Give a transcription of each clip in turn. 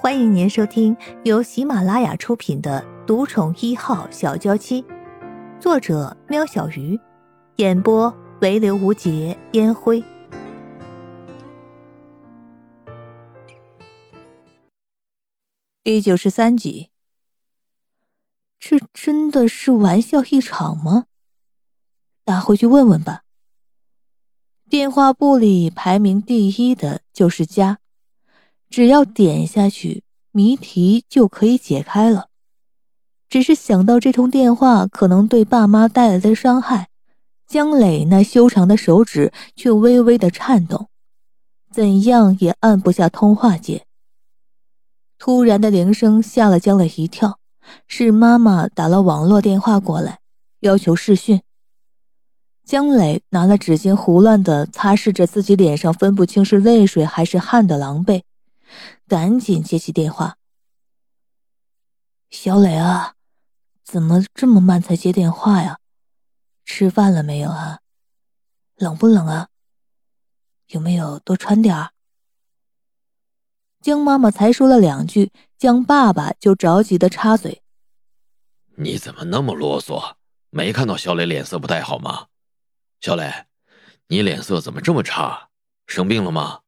欢迎您收听由喜马拉雅出品的《独宠一号小娇妻》，作者：喵小鱼，演播：唯刘无节烟灰。第九十三集，这真的是玩笑一场吗？打回去问问吧。电话簿里排名第一的就是家。只要点下去，谜题就可以解开了。只是想到这通电话可能对爸妈带来的伤害，江磊那修长的手指却微微的颤动，怎样也按不下通话键。突然的铃声吓了江磊一跳，是妈妈打了网络电话过来，要求视讯。江磊拿了纸巾胡乱的擦拭着自己脸上分不清是泪水还是汗的狼狈。赶紧接起电话，小磊啊，怎么这么慢才接电话呀？吃饭了没有啊？冷不冷啊？有没有多穿点儿？江妈妈才说了两句，江爸爸就着急的插嘴：“你怎么那么啰嗦？没看到小磊脸色不太好吗？小磊，你脸色怎么这么差？生病了吗？”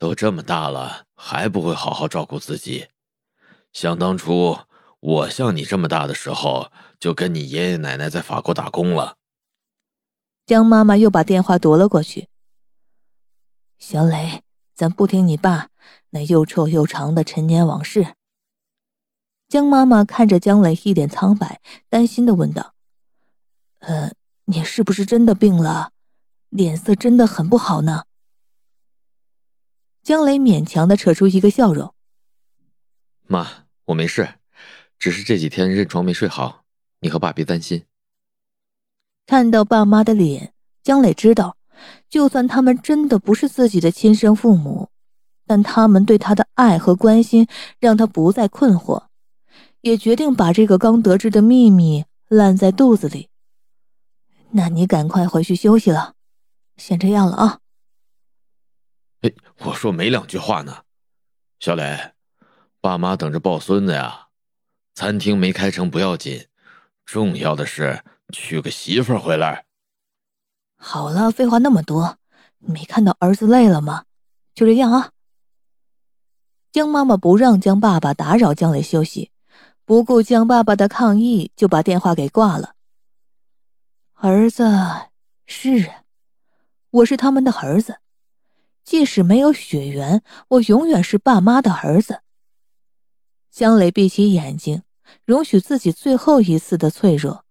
都这么大了，还不会好好照顾自己。想当初我像你这么大的时候，就跟你爷爷奶奶在法国打工了。江妈妈又把电话夺了过去。小磊，咱不听你爸那又臭又长的陈年往事。江妈妈看着江磊一脸苍白，担心的问道：“呃，你是不是真的病了？脸色真的很不好呢？”江磊勉强的扯出一个笑容：“妈，我没事，只是这几天认床没睡好，你和爸别担心。”看到爸妈的脸，江磊知道，就算他们真的不是自己的亲生父母，但他们对他的爱和关心让他不再困惑，也决定把这个刚得知的秘密烂在肚子里。那你赶快回去休息了，先这样了啊。哎，我说没两句话呢，小磊，爸妈等着抱孙子呀，餐厅没开成不要紧，重要的是娶个媳妇回来。好了，废话那么多，没看到儿子累了吗？就这样啊。江妈妈不让江爸爸打扰江磊休息，不顾江爸爸的抗议，就把电话给挂了。儿子，是啊，我是他们的儿子。即使没有血缘，我永远是爸妈的儿子。江磊闭起眼睛，容许自己最后一次的脆弱，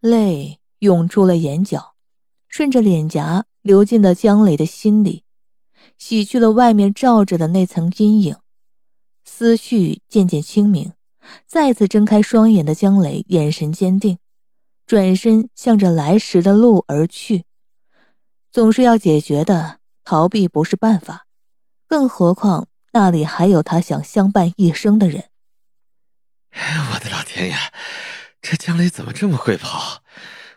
泪涌出了眼角，顺着脸颊流进了江磊的心里，洗去了外面罩着的那层阴影。思绪渐渐清明，再次睁开双眼的江磊眼神坚定，转身向着来时的路而去。总是要解决的。逃避不是办法，更何况那里还有他想相伴一生的人。我的老天爷，这江磊怎么这么会跑？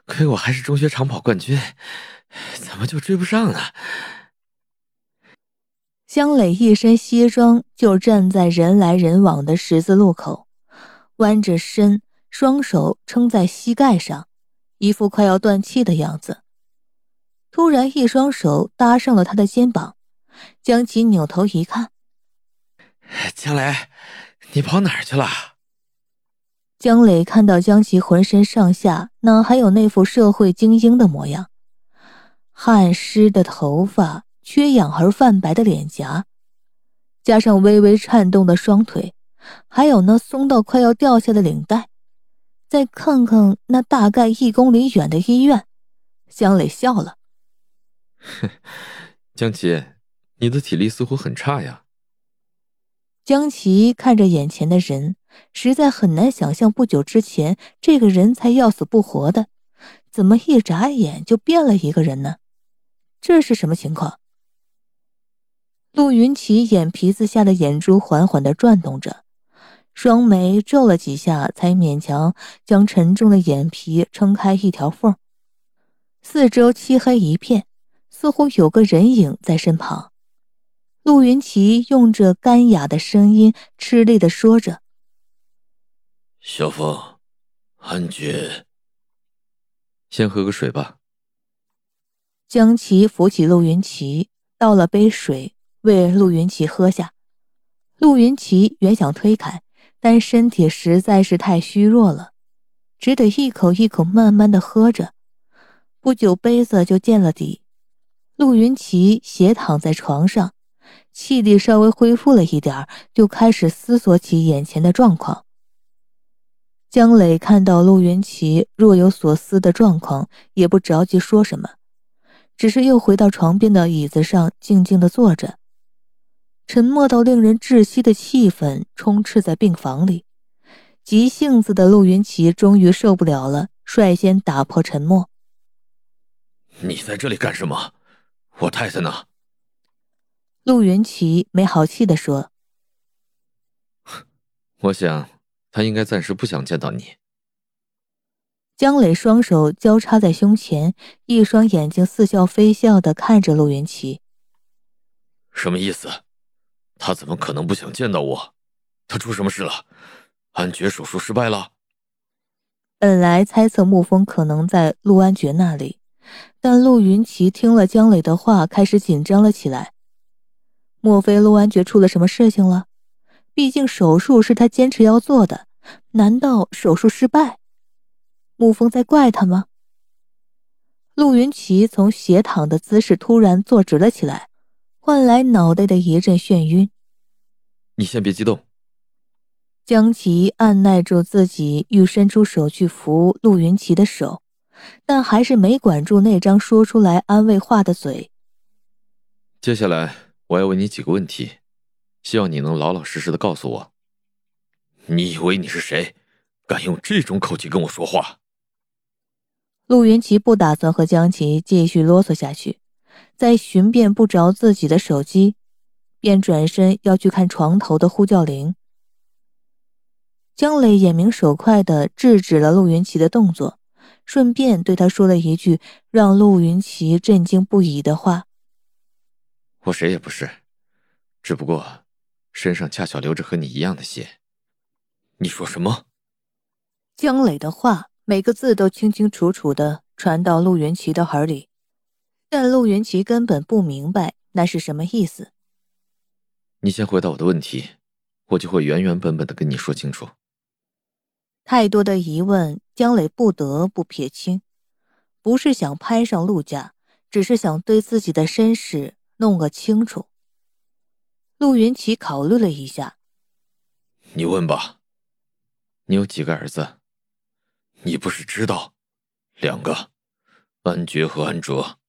亏我还是中学长跑冠军，怎么就追不上呢？江磊一身西装，就站在人来人往的十字路口，弯着身，双手撑在膝盖上，一副快要断气的样子。突然，一双手搭上了他的肩膀，江琪扭头一看，江磊，你跑哪儿去了？江磊看到江琪浑身上下哪还有那副社会精英的模样，汗湿的头发，缺氧而泛白的脸颊，加上微微颤动的双腿，还有那松到快要掉下的领带，再看看那大概一公里远的医院，江磊笑了。哼，江琪，你的体力似乎很差呀。江琪看着眼前的人，实在很难想象，不久之前这个人才要死不活的，怎么一眨眼就变了一个人呢？这是什么情况？陆云奇眼皮子下的眼珠缓缓的转动着，双眉皱了几下，才勉强将沉重的眼皮撑开一条缝。四周漆黑一片。似乎有个人影在身旁，陆云奇用着干哑的声音吃力的说着：“小凤，安觉，先喝个水吧。”江琪扶起陆云奇，倒了杯水为陆云奇喝下。陆云奇原想推开，但身体实在是太虚弱了，只得一口一口慢慢的喝着。不久，杯子就见了底。陆云奇斜躺在床上，气力稍微恢复了一点就开始思索起眼前的状况。江磊看到陆云奇若有所思的状况，也不着急说什么。只是又回到床边的椅子上，静静的坐着。沉默到令人窒息的气氛充斥在病房里。急性子的陆云奇终于受不了了，率先打破沉默：“你在这里干什么？我太太呢？”陆云奇没好气的说：“ 我想，他应该暂时不想见到你。”江磊双手交叉在胸前，一双眼睛似笑非笑的看着陆云奇。什么意思？他怎么可能不想见到我？他出什么事了？安觉手术失败了？本来猜测沐风可能在陆安觉那里，但陆云奇听了江磊的话，开始紧张了起来。莫非陆安觉出了什么事情了？毕竟手术是他坚持要做的，难道手术失败？沐风在怪他吗？陆云奇从斜躺的姿势突然坐直了起来，换来脑袋的一阵眩晕。你先别激动。江琪按耐住自己欲伸出手去扶陆云奇的手，但还是没管住那张说出来安慰话的嘴。接下来我要问你几个问题，希望你能老老实实的告诉我。你以为你是谁，敢用这种口气跟我说话？陆云奇不打算和江琪继续啰嗦下去，在寻遍不着自己的手机，便转身要去看床头的呼叫铃。江磊眼明手快的制止了陆云奇的动作，顺便对他说了一句让陆云奇震惊不已的话：“我谁也不是，只不过身上恰巧流着和你一样的血。”你说什么？江磊的话。每个字都清清楚楚的传到陆云奇的耳里，但陆云奇根本不明白那是什么意思。你先回答我的问题，我就会原原本本的跟你说清楚。太多的疑问，江磊不得不撇清，不是想攀上陆家，只是想对自己的身世弄个清楚。陆云奇考虑了一下，你问吧，你有几个儿子？你不是知道，两个，安觉和安卓。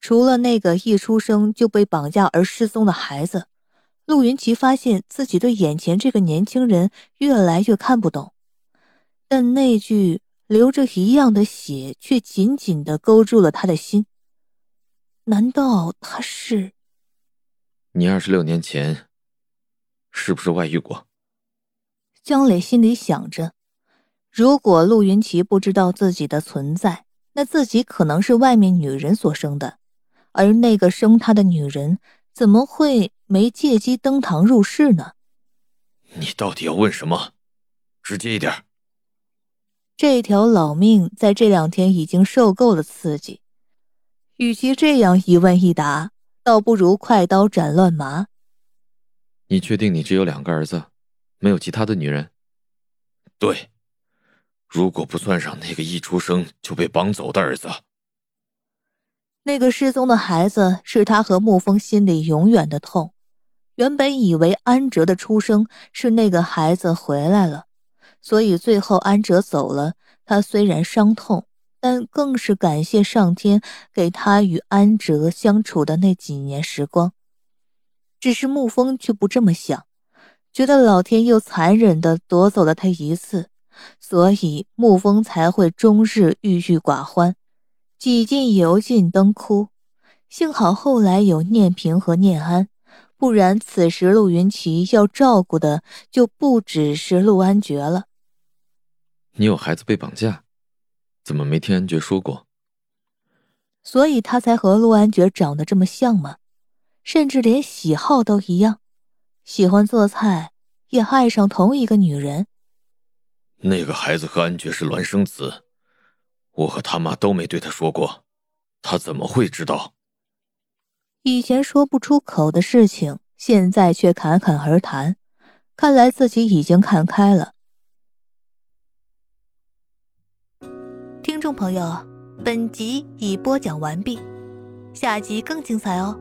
除了那个一出生就被绑架而失踪的孩子，陆云奇发现自己对眼前这个年轻人越来越看不懂。但那句流着一样的血，却紧紧的勾住了他的心。难道他是？你二十六年前，是不是外遇过？江磊心里想着。如果陆云奇不知道自己的存在，那自己可能是外面女人所生的，而那个生他的女人怎么会没借机登堂入室呢？你到底要问什么？直接一点。这条老命在这两天已经受够了刺激，与其这样一问一答，倒不如快刀斩乱麻。你确定你只有两个儿子，没有其他的女人？对。如果不算上那个一出生就被绑走的儿子，那个失踪的孩子是他和沐风心里永远的痛。原本以为安哲的出生是那个孩子回来了，所以最后安哲走了，他虽然伤痛，但更是感谢上天给他与安哲相处的那几年时光。只是沐风却不这么想，觉得老天又残忍的夺走了他一次。所以沐风才会终日郁郁寡欢，几近油尽灯枯。幸好后来有念平和念安，不然此时陆云奇要照顾的就不只是陆安觉了。你有孩子被绑架，怎么没听安觉说过？所以他才和陆安觉长得这么像吗？甚至连喜好都一样，喜欢做菜，也爱上同一个女人。那个孩子和安爵是孪生子，我和他妈都没对他说过，他怎么会知道？以前说不出口的事情，现在却侃侃而谈，看来自己已经看开了。听众朋友，本集已播讲完毕，下集更精彩哦。